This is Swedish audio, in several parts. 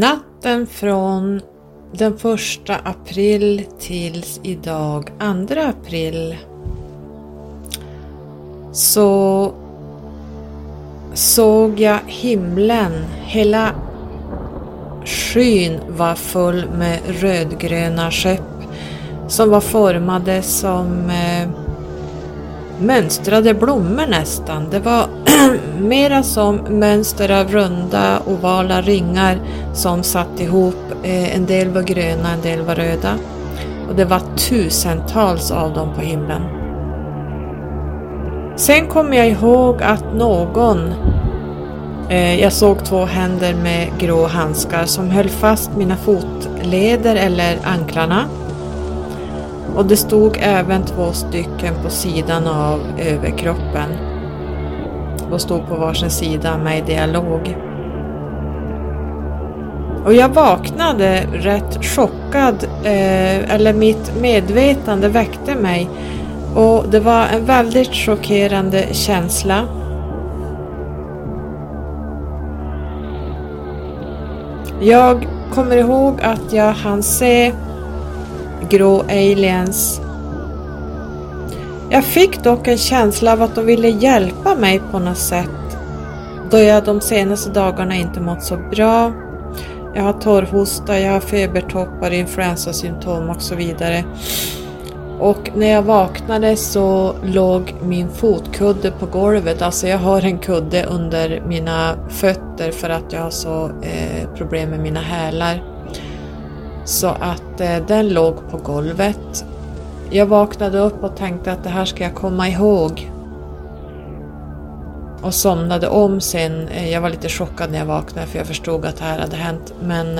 Natten från den 1 april tills idag 2 april så såg jag himlen. Hela skyn var full med rödgröna skepp som var formade som eh, mönstrade blommor nästan. Det var mera som mönster av runda ovala ringar som satt ihop. Eh, en del var gröna, en del var röda. Och det var tusentals av dem på himlen. Sen kommer jag ihåg att någon, eh, jag såg två händer med grå handskar som höll fast mina fotleder eller anklarna. Och det stod även två stycken på sidan av överkroppen och stod på varsin sida med i dialog. Och jag vaknade rätt chockad, eh, eller mitt medvetande väckte mig och det var en väldigt chockerande känsla. Jag kommer ihåg att jag hann se grå aliens. Jag fick dock en känsla av att de ville hjälpa mig på något sätt då jag de senaste dagarna inte mått så bra. Jag har torrhosta, jag har febertoppar, influensasymptom och så vidare. Och när jag vaknade så låg min fotkudde på golvet, alltså jag har en kudde under mina fötter för att jag har så eh, problem med mina hälar. Så att eh, den låg på golvet. Jag vaknade upp och tänkte att det här ska jag komma ihåg. Och somnade om sen. Eh, jag var lite chockad när jag vaknade för jag förstod att det här hade hänt. Men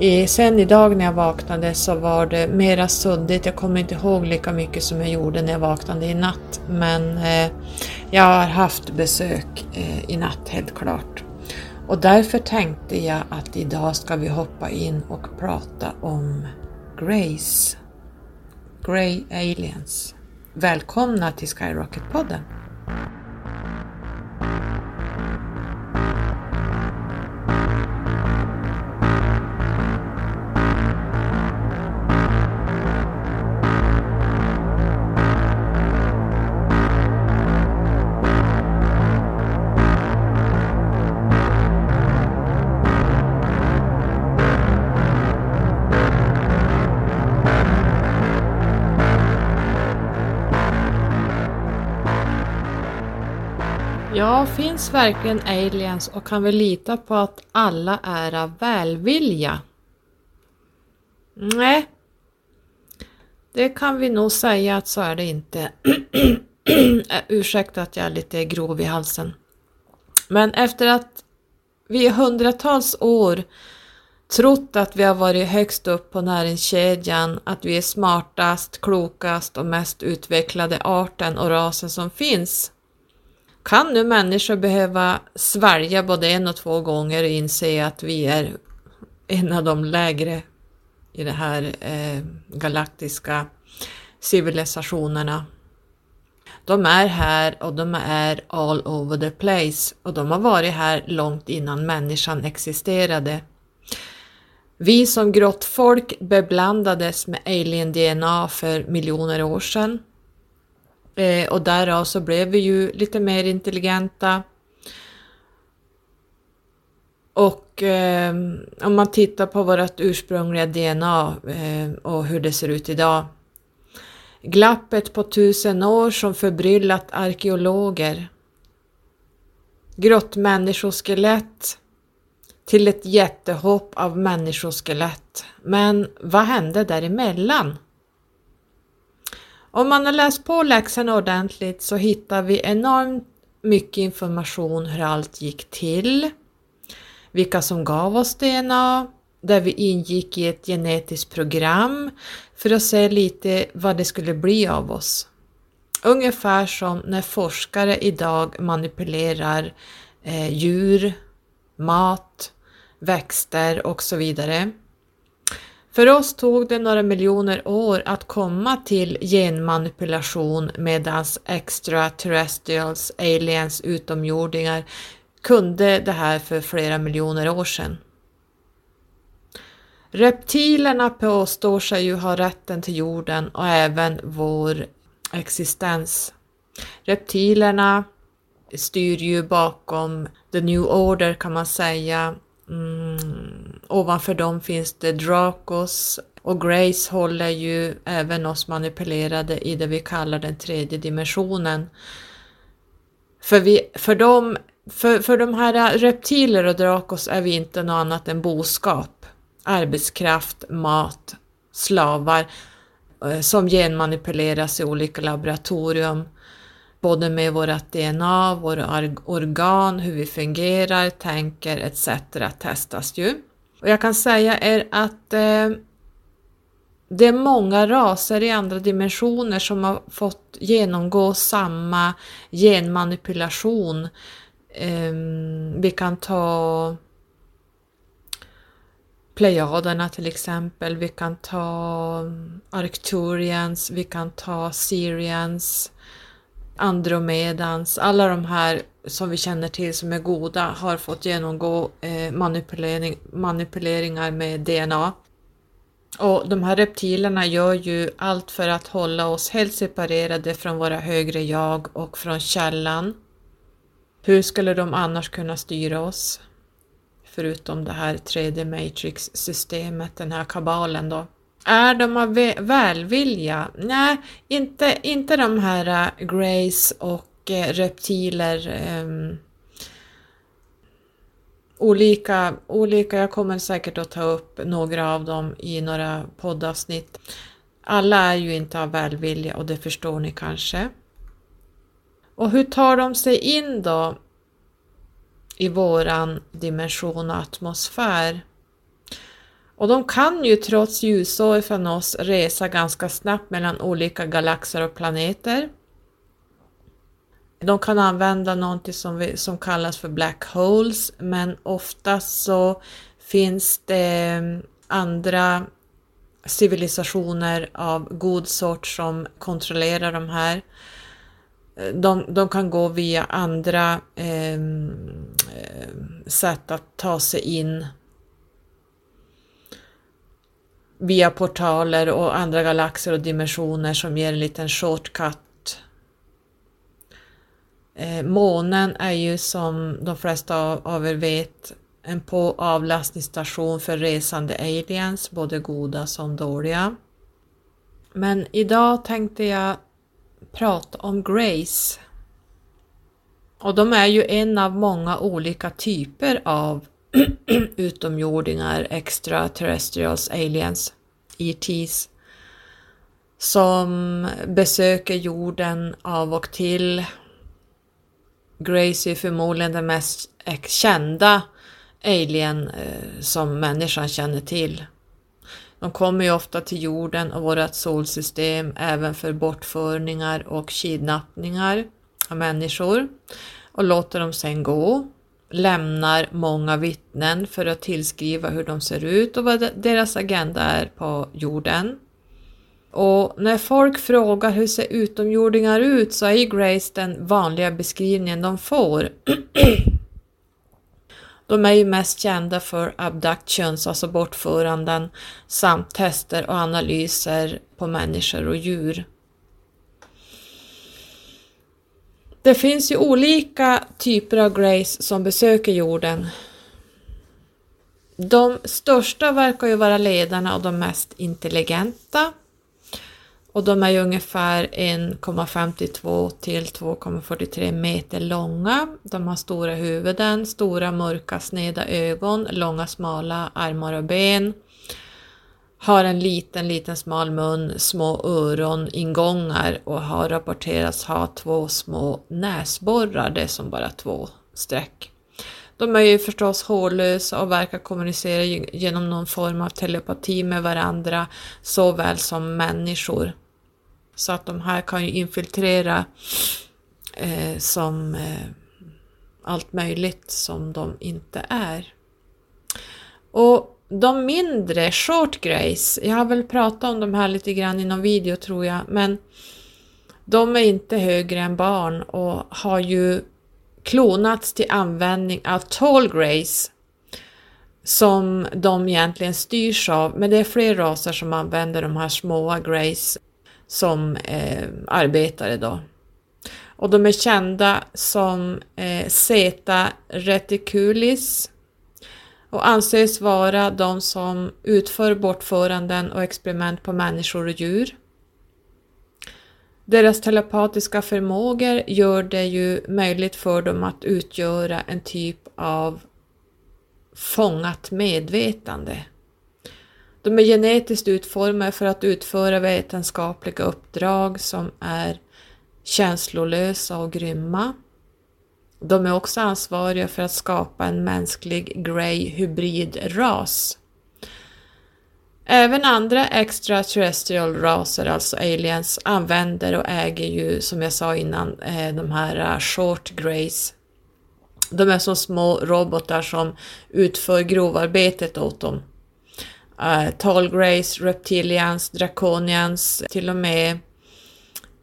eh, sen idag när jag vaknade så var det mera suddigt. Jag kommer inte ihåg lika mycket som jag gjorde när jag vaknade i natt. Men eh, jag har haft besök eh, i natt helt klart. Och därför tänkte jag att idag ska vi hoppa in och prata om Grace. Grey Aliens. Välkomna till Skyrocket-podden! Ja, finns verkligen aliens och kan vi lita på att alla är av välvilja? Nej, det kan vi nog säga att så är det inte. Ursäkta att jag är lite grov i halsen. Men efter att vi i hundratals år trott att vi har varit högst upp på näringskedjan, att vi är smartast, klokast och mest utvecklade arten och rasen som finns kan nu människor behöva svälja både en och två gånger och inse att vi är en av de lägre i de här eh, galaktiska civilisationerna. De är här och de är all over the place och de har varit här långt innan människan existerade. Vi som grottfolk beblandades med alien-DNA för miljoner år sedan Eh, och därav så blev vi ju lite mer intelligenta. Och eh, om man tittar på vårt ursprungliga DNA eh, och hur det ser ut idag. Glappet på tusen år som förbryllat arkeologer. Grottmänniskoskelett till ett jättehopp av människoskelett. Men vad hände däremellan? Om man har läst på läxan ordentligt så hittar vi enormt mycket information hur allt gick till, vilka som gav oss DNA, där vi ingick i ett genetiskt program för att se lite vad det skulle bli av oss. Ungefär som när forskare idag manipulerar eh, djur, mat, växter och så vidare. För oss tog det några miljoner år att komma till genmanipulation medan extraterrestrials, aliens, utomjordingar kunde det här för flera miljoner år sedan. Reptilerna påstår sig ju ha rätten till jorden och även vår existens. Reptilerna styr ju bakom the new order kan man säga. Mm, ovanför dem finns det Dracos och Grace håller ju även oss manipulerade i det vi kallar den tredje dimensionen. För, vi, för, dem, för, för de här reptiler och Dracos är vi inte något annat än boskap, arbetskraft, mat, slavar eh, som genmanipuleras i olika laboratorium både med vårt DNA, våra organ, hur vi fungerar, tänker etc. testas ju. Och jag kan säga er att eh, det är många raser i andra dimensioner som har fått genomgå samma genmanipulation. Eh, vi kan ta Plejaderna till exempel, vi kan ta Arcturians, vi kan ta Syrians, Andromedans, alla de här som vi känner till som är goda har fått genomgå eh, manipulering, manipuleringar med DNA. Och de här reptilerna gör ju allt för att hålla oss helt separerade från våra högre jag och från källan. Hur skulle de annars kunna styra oss? Förutom det här 3D Matrix-systemet, den här kabalen då. Är de av välvilja? Nej, inte, inte de här uh, Grace och uh, reptiler. Um, olika, olika, jag kommer säkert att ta upp några av dem i några poddavsnitt. Alla är ju inte av välvilja och det förstår ni kanske. Och hur tar de sig in då i våran dimension och atmosfär? Och de kan ju trots ljusår från oss resa ganska snabbt mellan olika galaxer och planeter. De kan använda någonting som, vi, som kallas för black holes men oftast så finns det mm, andra civilisationer av god sort som kontrollerar de här. De, de kan gå via andra mm, eh, sätt att ta sig in via portaler och andra galaxer och dimensioner som ger en liten shortcut. Eh, månen är ju som de flesta av er vet en på avlastningsstation för resande aliens, både goda som dåliga. Men idag tänkte jag prata om Grace. Och de är ju en av många olika typer av utomjordingar, extraterrestrials, aliens, ETs som besöker jorden av och till. Grace är förmodligen den mest kända alien eh, som människan känner till. De kommer ju ofta till jorden och vårt solsystem även för bortförningar och kidnappningar av människor och låter dem sen gå lämnar många vittnen för att tillskriva hur de ser ut och vad deras agenda är på jorden. Och när folk frågar hur ser utomjordingar ut så är Grace den vanliga beskrivningen de får. De är ju mest kända för abductions, alltså bortföranden, samt tester och analyser på människor och djur. Det finns ju olika typer av Grace som besöker jorden. De största verkar ju vara ledarna och de mest intelligenta. Och de är ju ungefär 1,52 till 2,43 meter långa. De har stora huvuden, stora mörka sneda ögon, långa smala armar och ben har en liten, liten smal mun, små öroningångar och har rapporterats ha två små näsborrar, det är som bara två streck. De är ju förstås hårlösa och verkar kommunicera genom någon form av telepati med varandra såväl som människor. Så att de här kan ju infiltrera eh, som eh, allt möjligt som de inte är. Och de mindre short grays, jag har väl pratat om de här lite grann i någon video tror jag, men de är inte högre än barn och har ju klonats till användning av tall grays som de egentligen styrs av, men det är fler raser som använder de här små Grace som eh, arbetare då. Och de är kända som eh, Zeta reticulis och anses vara de som utför bortföranden och experiment på människor och djur. Deras telepatiska förmågor gör det ju möjligt för dem att utgöra en typ av fångat medvetande. De är genetiskt utformade för att utföra vetenskapliga uppdrag som är känslolösa och grymma. De är också ansvariga för att skapa en mänsklig grey hybridras. Även andra extraterrestrial raser, alltså aliens, använder och äger ju som jag sa innan eh, de här eh, short greys. De är som små robotar som utför grovarbetet åt dem. Uh, tall greys, reptilians, draconians, till och med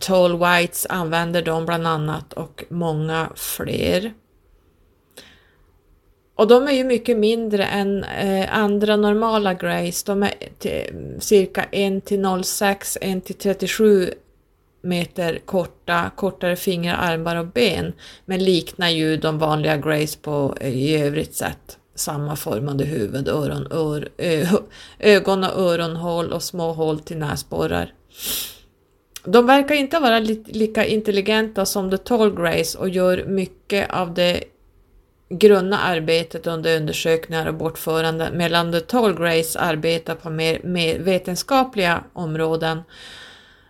Toll Whites använder dem bland annat och många fler. Och de är ju mycket mindre än eh, andra normala Greys. De är till, cirka 1 till 06, 1 till 37 meter korta, kortare fingrar, armar och ben, men liknar ju de vanliga Greys på eh, i övrigt sätt. Samma formade huvud, öron, ör, ö, ögon och öronhål och små hål till näsborrar. De verkar inte vara li lika intelligenta som The Tall Grays och gör mycket av det grunna arbetet under undersökningar och bortförande medan The Tall Grays arbetar på mer, mer vetenskapliga områden.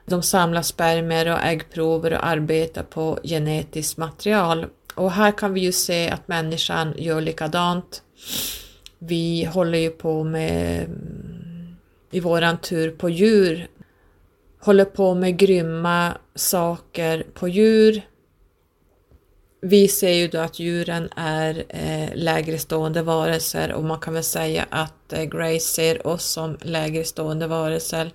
De samlar spermier och äggprover och arbetar på genetiskt material. Och här kan vi ju se att människan gör likadant. Vi håller ju på med mm, i våran tur på djur håller på med grymma saker på djur. Vi ser ju då att djuren är eh, lägre stående varelser och man kan väl säga att eh, Grace ser oss som lägre stående varelser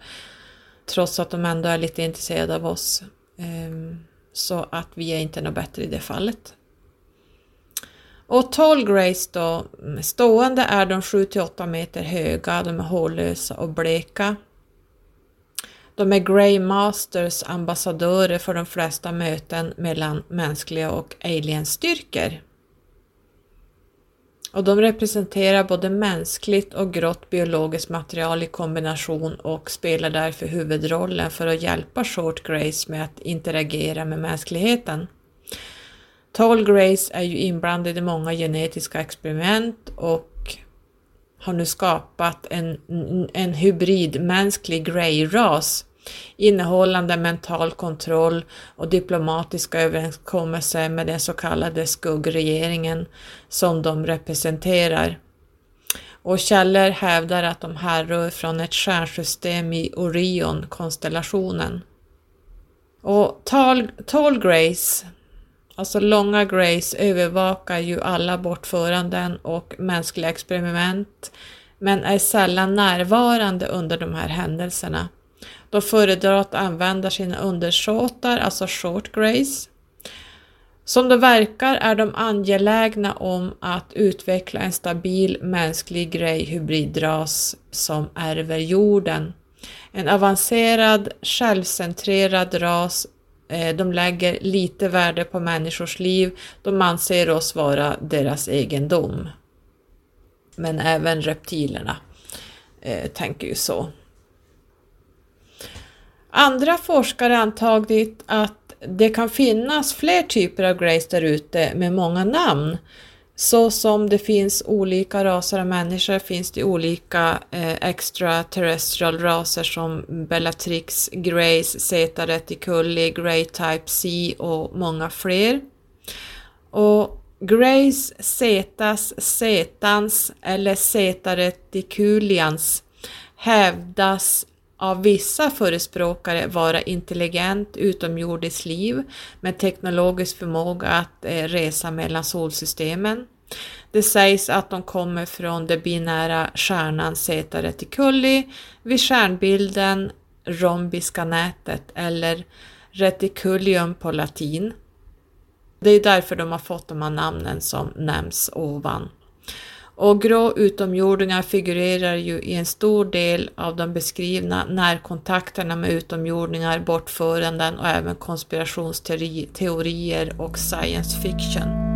trots att de ändå är lite intresserade av oss. Eh, så att vi är inte något bättre i det fallet. Och tall grace då, stående är de 7-8 meter höga, de är hårlösa och bleka. De är Grey Masters ambassadörer för de flesta möten mellan mänskliga och alienstyrkor. Och de representerar både mänskligt och grått biologiskt material i kombination och spelar därför huvudrollen för att hjälpa Short Grace med att interagera med mänskligheten. Tall Grace är ju inblandad i många genetiska experiment och har nu skapat en, en hybridmänsklig grey-ras innehållande mental kontroll och diplomatiska överenskommelser med den så kallade skuggregeringen som de representerar. Och källor hävdar att de härrör från ett stjärnsystem i Orion-konstellationen. Och Tall, Tall Grace, alltså långa Grace, övervakar ju alla bortföranden och mänskliga experiment men är sällan närvarande under de här händelserna. De föredrar att använda sina undersåtar, alltså short grays. Som det verkar är de angelägna om att utveckla en stabil mänsklig grey-hybridras som ärver jorden. En avancerad, självcentrerad ras eh, de lägger lite värde på människors liv, de anser oss vara deras egendom. Men även reptilerna eh, tänker ju så. Andra forskare har antagit att det kan finnas fler typer av Grace där ute med många namn. Så som det finns olika raser av människor finns det olika eh, extraterrestrial raser som Bellatrix, Grace, Zeta Reticuli, Grey Type C och många fler. Och Grace, Zetas, Zetans eller Zeta Reticulians hävdas av vissa förespråkare vara intelligent utomjordiskt liv med teknologisk förmåga att eh, resa mellan solsystemen. Det sägs att de kommer från den binära stjärnan Zeta Reticuli vid stjärnbilden rombiska nätet eller reticulium på latin. Det är därför de har fått de här namnen som nämns ovan. Och grå utomjordingar figurerar ju i en stor del av de beskrivna närkontakterna med utomjordingar, bortföranden och även konspirationsteorier och science fiction.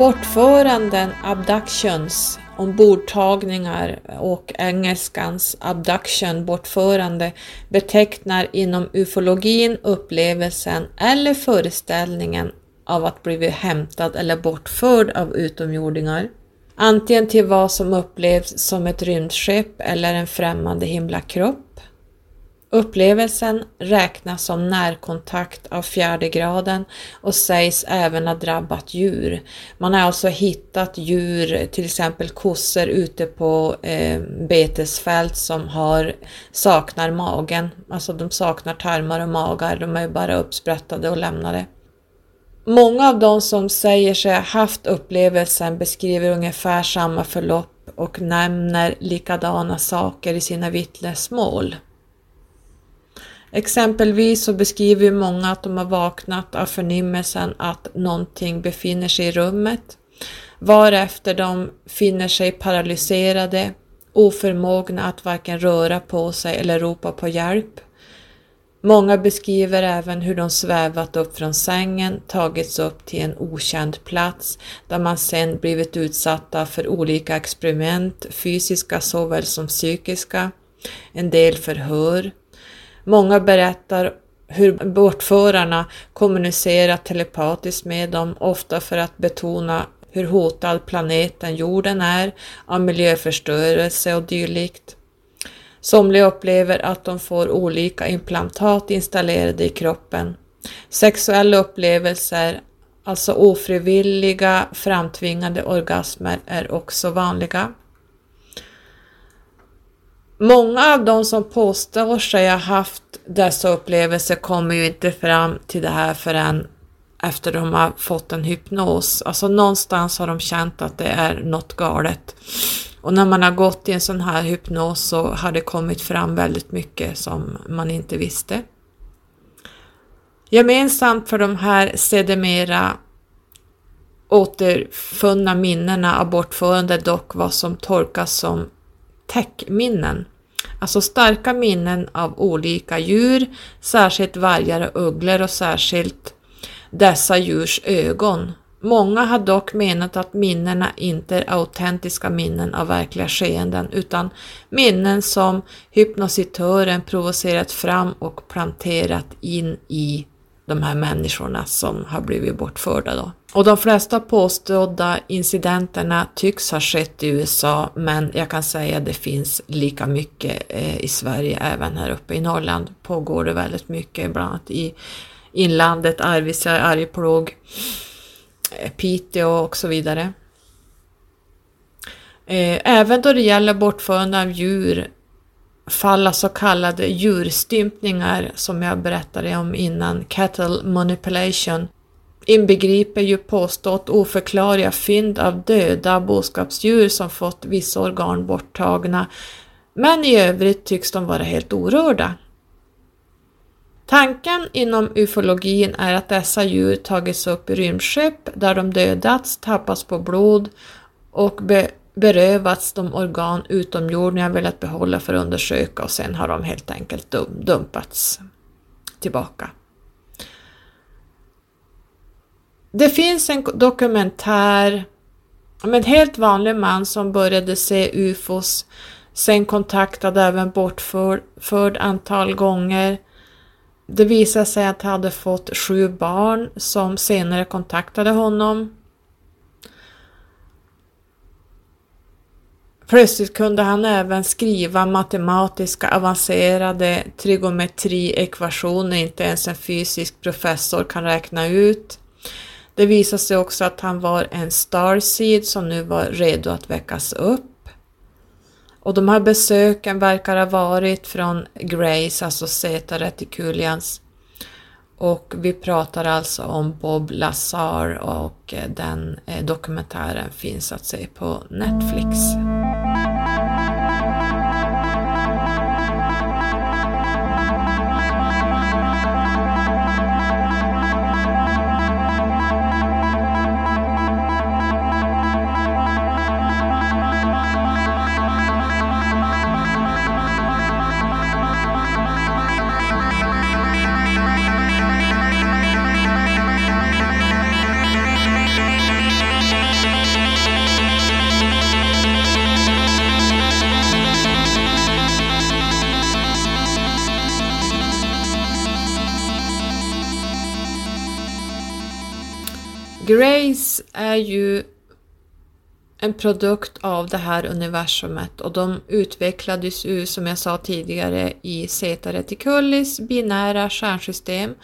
Bortföranden, abductions, ombordtagningar och engelskans abduction, bortförande, betecknar inom ufologin upplevelsen eller föreställningen av att blivit hämtad eller bortförd av utomjordingar. Antingen till vad som upplevs som ett rymdskepp eller en främmande himlakropp Upplevelsen räknas som närkontakt av fjärde graden och sägs även ha drabbat djur. Man har alltså hittat djur, till exempel kossor ute på eh, betesfält som har, saknar magen, alltså de saknar tarmar och magar, de är bara uppsprättade och lämnade. Många av de som säger sig ha haft upplevelsen beskriver ungefär samma förlopp och nämner likadana saker i sina vittnesmål. Exempelvis så beskriver många att de har vaknat av förnimmelsen att någonting befinner sig i rummet, varefter de finner sig paralyserade, oförmågna att varken röra på sig eller ropa på hjälp. Många beskriver även hur de svävat upp från sängen, tagits upp till en okänd plats där man sedan blivit utsatta för olika experiment, fysiska såväl som psykiska, en del förhör, Många berättar hur bortförarna kommunicerar telepatiskt med dem, ofta för att betona hur hotad planeten jorden är av miljöförstörelse och dylikt. Somliga upplever att de får olika implantat installerade i kroppen. Sexuella upplevelser, alltså ofrivilliga framtvingade orgasmer, är också vanliga. Många av de som påstår sig ha haft dessa upplevelser kommer ju inte fram till det här förrän efter de har fått en hypnos. Alltså någonstans har de känt att det är något galet. Och när man har gått i en sån här hypnos så har det kommit fram väldigt mycket som man inte visste. Gemensamt för de här sedermera återfunna minnena av bortförande dock vad som tolkas som täckminnen. Alltså starka minnen av olika djur, särskilt vargar och ugglor och särskilt dessa djurs ögon. Många har dock menat att minnena inte är autentiska minnen av verkliga skeenden utan minnen som hypnositören provocerat fram och planterat in i de här människorna som har blivit bortförda. Då. Och de flesta påstådda incidenterna tycks ha skett i USA, men jag kan säga att det finns lika mycket eh, i Sverige, även här uppe. I Norrland pågår det väldigt mycket, bland annat i inlandet, Arvidsjaur, Arjeplog, eh, Piteå och så vidare. Eh, även då det gäller bortförande av djur fall av så kallade djurstympningar som jag berättade om innan, cattle manipulation, inbegriper ju påstått oförklarliga fynd av döda boskapsdjur som fått vissa organ borttagna, men i övrigt tycks de vara helt orörda. Tanken inom ufologin är att dessa djur tagits upp i rymdskepp där de dödats, tappats på blod och be berövats de organ utomjordingar velat behålla för att undersöka och sen har de helt enkelt dumpats tillbaka. Det finns en dokumentär om en helt vanlig man som började se ufos, sen kontaktade även bortförd antal gånger. Det visade sig att han hade fått sju barn som senare kontaktade honom. Plötsligt kunde han även skriva matematiska avancerade trigonometriekvationer inte ens en fysisk professor kan räkna ut. Det visade sig också att han var en starseed som nu var redo att väckas upp. Och de här besöken verkar ha varit från Grace, alltså Zeta Reticulians. Och vi pratar alltså om Bob Lazar och eh, den eh, dokumentären finns att se på Netflix. Grace är ju en produkt av det här universumet och de utvecklades ju som jag sa tidigare i Zeta Reticulis binära stjärnsystem,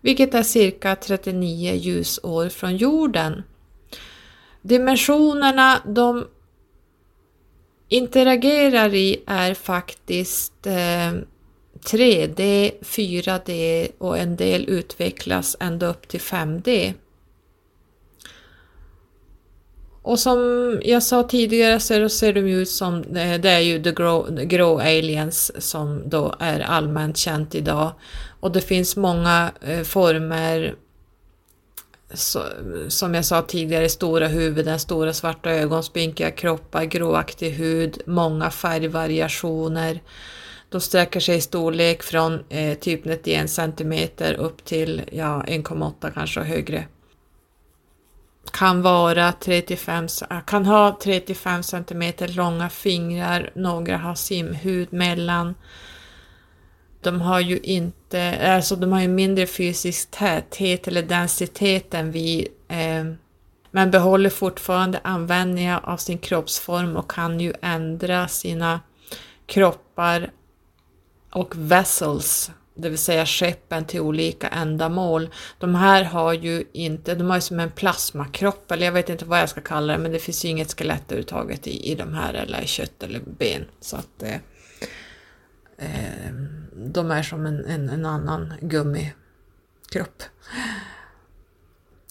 vilket är cirka 39 ljusår från jorden. Dimensionerna de interagerar i är faktiskt eh, 3D, 4D och en del utvecklas ända upp till 5D. Och som jag sa tidigare så ser de ut som, det är ju the grow, grow aliens som då är allmänt känt idag. Och det finns många eh, former så, som jag sa tidigare, stora huvuden, stora svarta ögon, spinkiga kroppar, gråaktig hud, många färgvariationer. De sträcker sig i storlek från eh, typ 91 cm upp till ja, 1,8 kanske och högre kan vara 35, äh, kan ha 35 cm långa fingrar, några har simhud mellan. De har ju inte, alltså de har ju mindre fysisk täthet eller densitet än vi, eh, men behåller fortfarande användningen av sin kroppsform och kan ju ändra sina kroppar och vessels det vill säga skeppen till olika ändamål. De här har ju inte, de har ju som en plasmakropp eller jag vet inte vad jag ska kalla det men det finns ju inget skelett överhuvudtaget i, i de här eller i kött eller ben. Så att eh, eh de är som en, en, en annan gummikropp.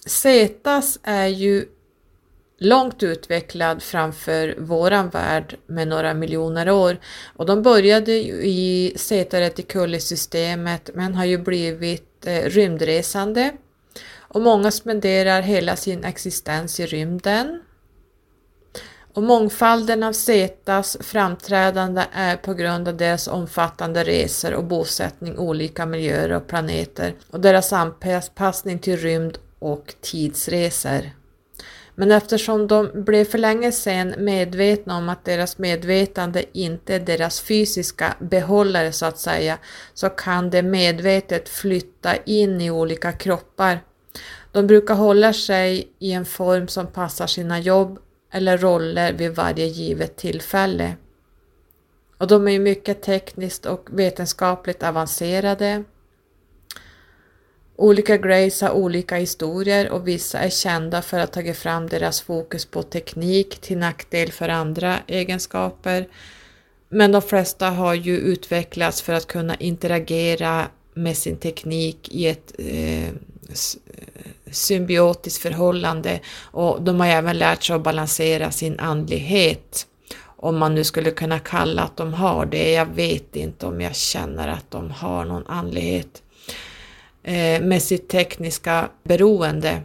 Zetas är ju långt utvecklad framför våran värld med några miljoner år. Och de började ju i Zeta Reticuli-systemet men har ju blivit eh, rymdresande. Och många spenderar hela sin existens i rymden. Och mångfalden av Zetas framträdande är på grund av deras omfattande resor och bosättning i olika miljöer och planeter och deras anpassning till rymd och tidsresor. Men eftersom de blev för länge sedan medvetna om att deras medvetande inte är deras fysiska behållare så att säga, så kan de medvetet flytta in i olika kroppar. De brukar hålla sig i en form som passar sina jobb eller roller vid varje givet tillfälle. Och de är mycket tekniskt och vetenskapligt avancerade. Olika Grays har olika historier och vissa är kända för att ha tagit fram deras fokus på teknik till nackdel för andra egenskaper. Men de flesta har ju utvecklats för att kunna interagera med sin teknik i ett eh, eh symbiotiskt förhållande och de har även lärt sig att balansera sin andlighet. Om man nu skulle kunna kalla att de har det. Jag vet inte om jag känner att de har någon andlighet eh, med sitt tekniska beroende.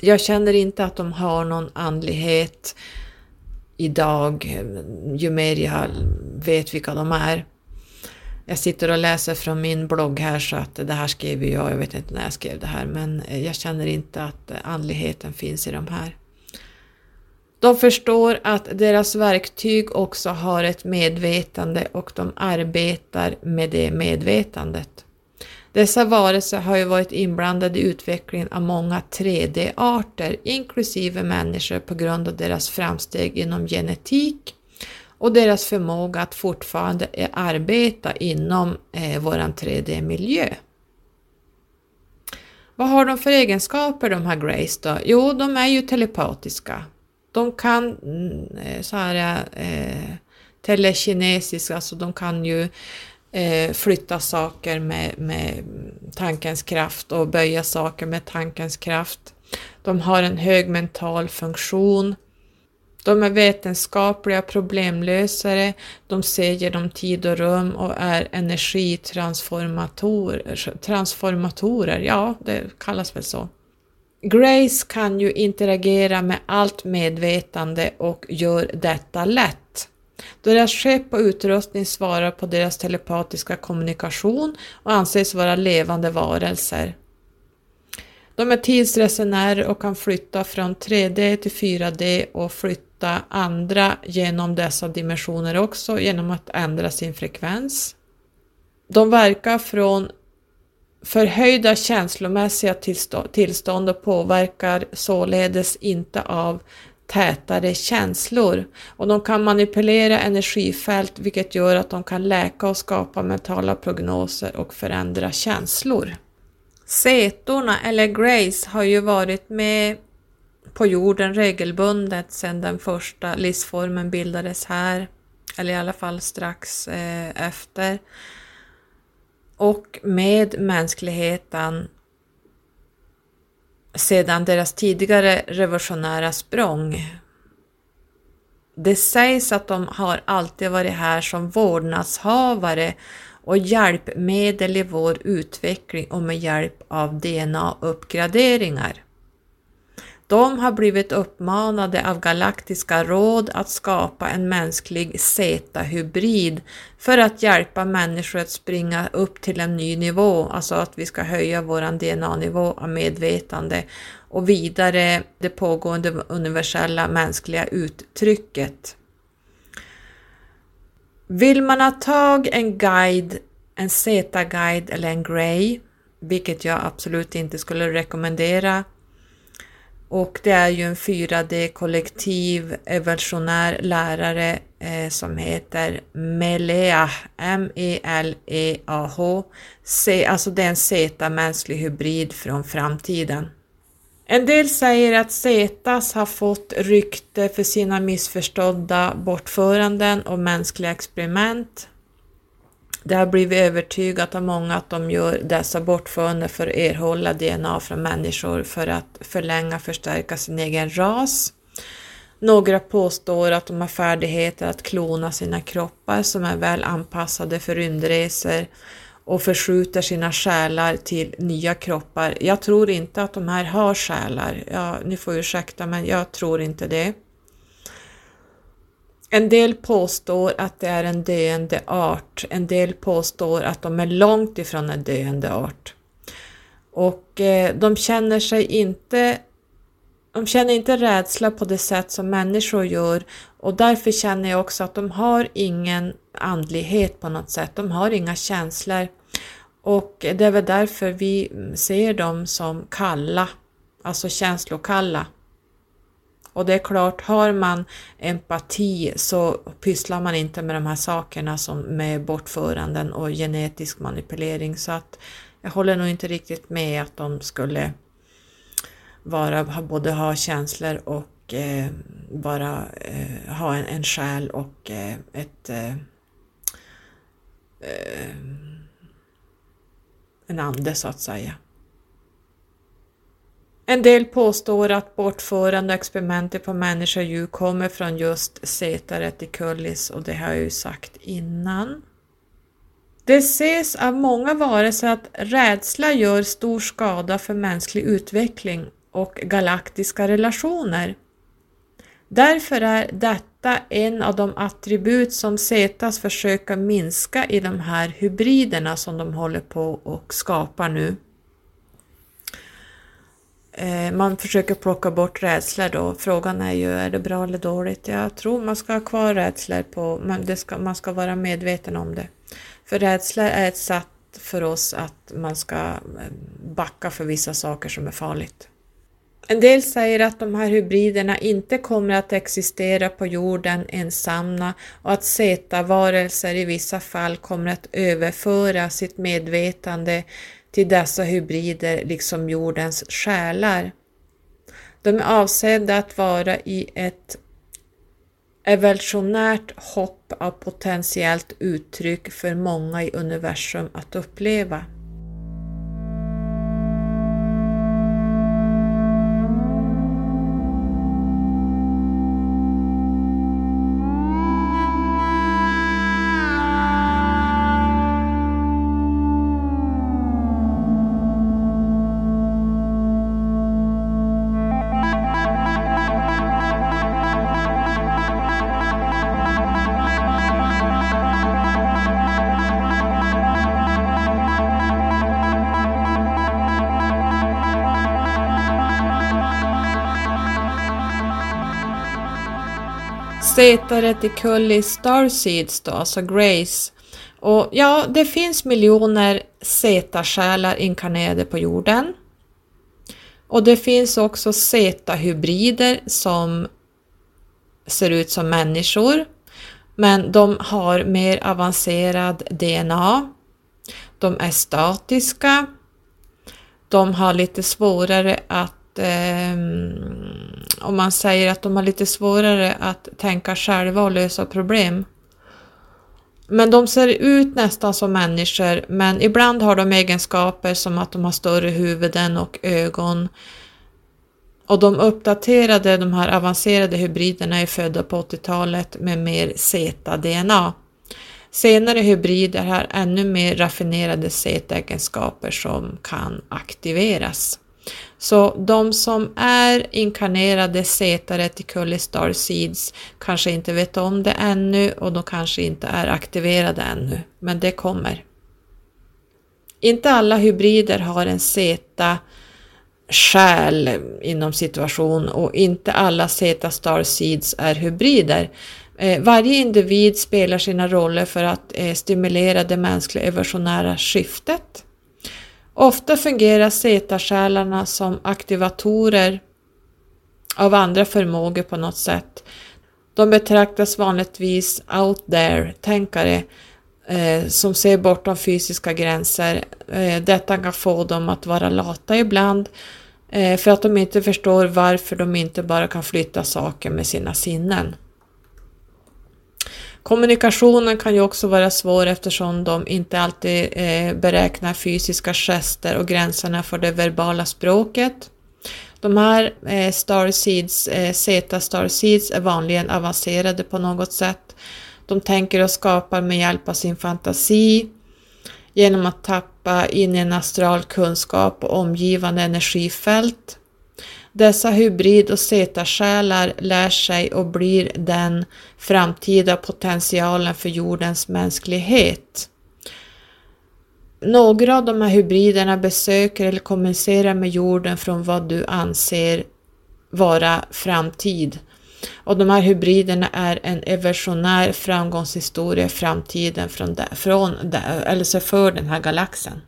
Jag känner inte att de har någon andlighet idag, ju mer jag vet vilka de är. Jag sitter och läser från min blogg här så att det här skrev jag, jag vet inte när jag skrev det här, men eh, jag känner inte att eh, andligheten finns i de här. De förstår att deras verktyg också har ett medvetande och de arbetar med det medvetandet. Dessa varelser har ju varit inblandade i utvecklingen av många 3D-arter, inklusive människor på grund av deras framsteg inom genetik och deras förmåga att fortfarande arbeta inom eh, våran 3D-miljö. Vad har de för egenskaper de här Grace då? Jo, de är ju telepatiska. De kan mm, eh, så här eh, telekinesiska, alltså de kan ju eh, flytta saker med, med tankens kraft och böja saker med tankens kraft. De har en hög mental funktion. De är vetenskapliga problemlösare, de ser genom tid och rum och är energitransformatorer. Transformatorer, ja, det kallas väl så. Grace kan ju interagera med allt medvetande och gör detta lätt då Deras skepp och utrustning svarar på deras telepatiska kommunikation och anses vara levande varelser. De är tidsresenärer och kan flytta från 3D till 4D och flytta andra genom dessa dimensioner också genom att ändra sin frekvens. De verkar från förhöjda känslomässiga tillstånd och påverkar således inte av tätare känslor och de kan manipulera energifält vilket gör att de kan läka och skapa mentala prognoser och förändra känslor. Setorna eller Grace har ju varit med på jorden regelbundet sedan den första livsformen bildades här, eller i alla fall strax eh, efter. Och med mänskligheten sedan deras tidigare revolutionära språng. Det sägs att de har alltid varit här som vårdnadshavare och hjälpmedel i vår utveckling och med hjälp av DNA-uppgraderingar. De har blivit uppmanade av Galaktiska råd att skapa en mänsklig Z-hybrid för att hjälpa människor att springa upp till en ny nivå, alltså att vi ska höja våran DNA-nivå av medvetande och vidare det pågående universella mänskliga uttrycket. Vill man ha tag en guide, en Z-guide eller en Grey, vilket jag absolut inte skulle rekommendera, och det är ju en 4D-kollektiv evolutionär lärare eh, som heter Meleah, M-E-L-E-A-H. Alltså det är en Z-mänsklig hybrid från framtiden. En del säger att Zetas har fått rykte för sina missförstådda bortföranden och mänskliga experiment. Det har blivit övertygat av många att de gör dessa bortföranden för att erhålla DNA från människor för att förlänga och förstärka sin egen ras. Några påstår att de har färdigheter att klona sina kroppar som är väl anpassade för rymdresor och förskjuter sina själar till nya kroppar. Jag tror inte att de här har själar. Ja, ni får ursäkta men jag tror inte det. En del påstår att det är en döende art, en del påstår att de är långt ifrån en döende art. Och eh, de känner sig inte de känner inte rädsla på det sätt som människor gör och därför känner jag också att de har ingen andlighet på något sätt. De har inga känslor och det är väl därför vi ser dem som kalla, alltså känslokalla. Och det är klart, har man empati så pysslar man inte med de här sakerna som med bortföranden och genetisk manipulering så att jag håller nog inte riktigt med att de skulle vara, både ha känslor och eh, bara eh, ha en, en själ och eh, ett eh, eh, en ande så att säga. En del påstår att bortförande experimenter på människa och djur kommer från just Zeta reticulis och det har jag ju sagt innan. Det ses av många varelser att rädsla gör stor skada för mänsklig utveckling och galaktiska relationer. Därför är detta en av de attribut som Setas försöker minska i de här hybriderna som de håller på och skapar nu. Eh, man försöker plocka bort rädslor då. Frågan är ju, är det bra eller dåligt? Jag tror man ska ha kvar rädslor på, men ska, man ska vara medveten om det. För rädsla är ett sätt för oss att man ska eh, backa för vissa saker som är farligt. En del säger att de här hybriderna inte kommer att existera på jorden ensamma och att zeta-varelser i vissa fall kommer att överföra sitt medvetande till dessa hybrider liksom jordens själar. De är avsedda att vara i ett evolutionärt hopp av potentiellt uttryck för många i universum att uppleva. Zeta Reticuli Starseeds då, alltså Grace. Och ja, det finns miljoner Z-själar inkarnerade på jorden. Och det finns också Z-hybrider som ser ut som människor, men de har mer avancerad DNA. De är statiska. De har lite svårare att eh, om man säger att de har lite svårare att tänka själva och lösa problem. Men de ser ut nästan som människor, men ibland har de egenskaper som att de har större huvuden och ögon. Och de uppdaterade, de här avancerade hybriderna är födda på 80-talet med mer zeta-DNA. Senare hybrider har ännu mer raffinerade zeta-egenskaper som kan aktiveras. Så de som är inkarnerade Zeta Reticuli Star Seeds kanske inte vet om det ännu och de kanske inte är aktiverade ännu, men det kommer. Inte alla hybrider har en Zeta själ inom situation och inte alla Zeta Star Seeds är hybrider. Eh, varje individ spelar sina roller för att eh, stimulera det mänskliga evolutionära skiftet Ofta fungerar Zeta-själarna som aktivatorer av andra förmågor på något sätt. De betraktas vanligtvis out there-tänkare eh, som ser bortom fysiska gränser. Eh, detta kan få dem att vara lata ibland eh, för att de inte förstår varför de inte bara kan flytta saker med sina sinnen. Kommunikationen kan ju också vara svår eftersom de inte alltid eh, beräknar fysiska gester och gränserna för det verbala språket. De här eh, starseeds, eh, Zeta starseeds är vanligen avancerade på något sätt. De tänker och skapar med hjälp av sin fantasi genom att tappa in i en astral kunskap och omgivande energifält. Dessa hybrid och zetasjälar lär sig och blir den framtida potentialen för jordens mänsklighet. Några av de här hybriderna besöker eller kommunicerar med jorden från vad du anser vara framtid. Och de här hybriderna är en evolutionär framgångshistoria i framtiden från, där, från där, alltså för den här galaxen.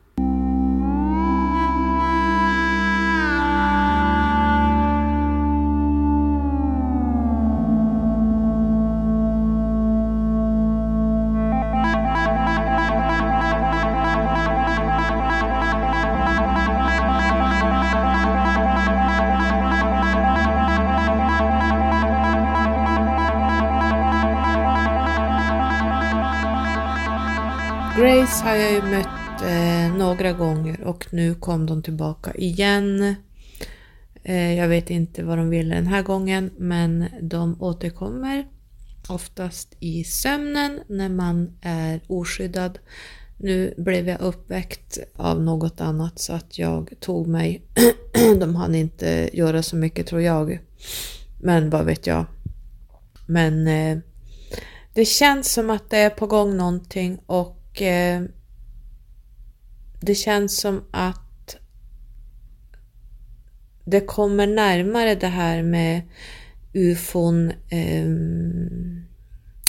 Har jag ju mött eh, några gånger och nu kom de tillbaka igen. Eh, jag vet inte vad de ville den här gången men de återkommer oftast i sömnen när man är oskyddad. Nu blev jag uppväckt av något annat så att jag tog mig. de hann inte göra så mycket tror jag. Men vad vet jag. Men eh, det känns som att det är på gång någonting och eh, det känns som att det kommer närmare det här med ufon, eh,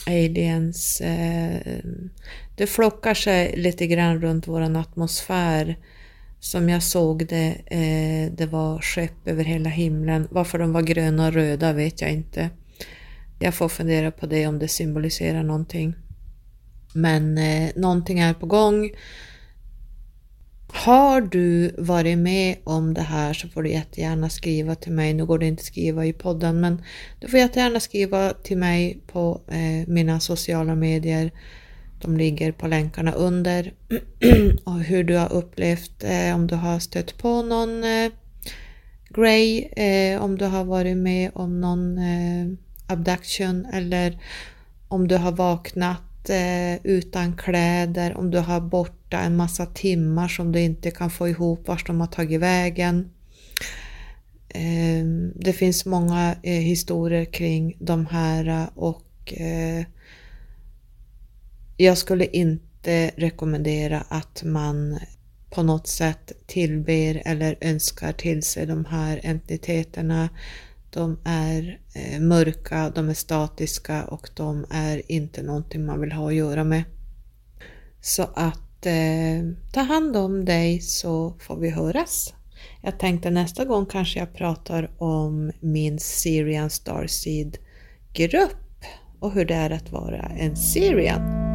aliens. Eh, det flockar sig lite grann runt våran atmosfär. Som jag såg det, eh, det var skepp över hela himlen. Varför de var gröna och röda vet jag inte. Jag får fundera på det om det symboliserar någonting. Men eh, någonting är på gång. Har du varit med om det här så får du jättegärna skriva till mig. Nu går det inte att skriva i podden men du får jättegärna skriva till mig på eh, mina sociala medier. De ligger på länkarna under. och hur du har upplevt, eh, om du har stött på någon eh, grej, eh, om du har varit med om någon eh, abduction eller om du har vaknat eh, utan kläder, om du har bort borta en massa timmar som du inte kan få ihop vart de har tagit vägen. Ehm, det finns många eh, historier kring de här eh, och eh, jag skulle inte rekommendera att man på något sätt tillber eller önskar till sig de här entiteterna. De är mörka, de är statiska och de är inte någonting man vill ha att göra med. Så att eh, ta hand om dig så får vi höras. Jag tänkte nästa gång kanske jag pratar om min Syrian Starseed grupp och hur det är att vara en Syrian.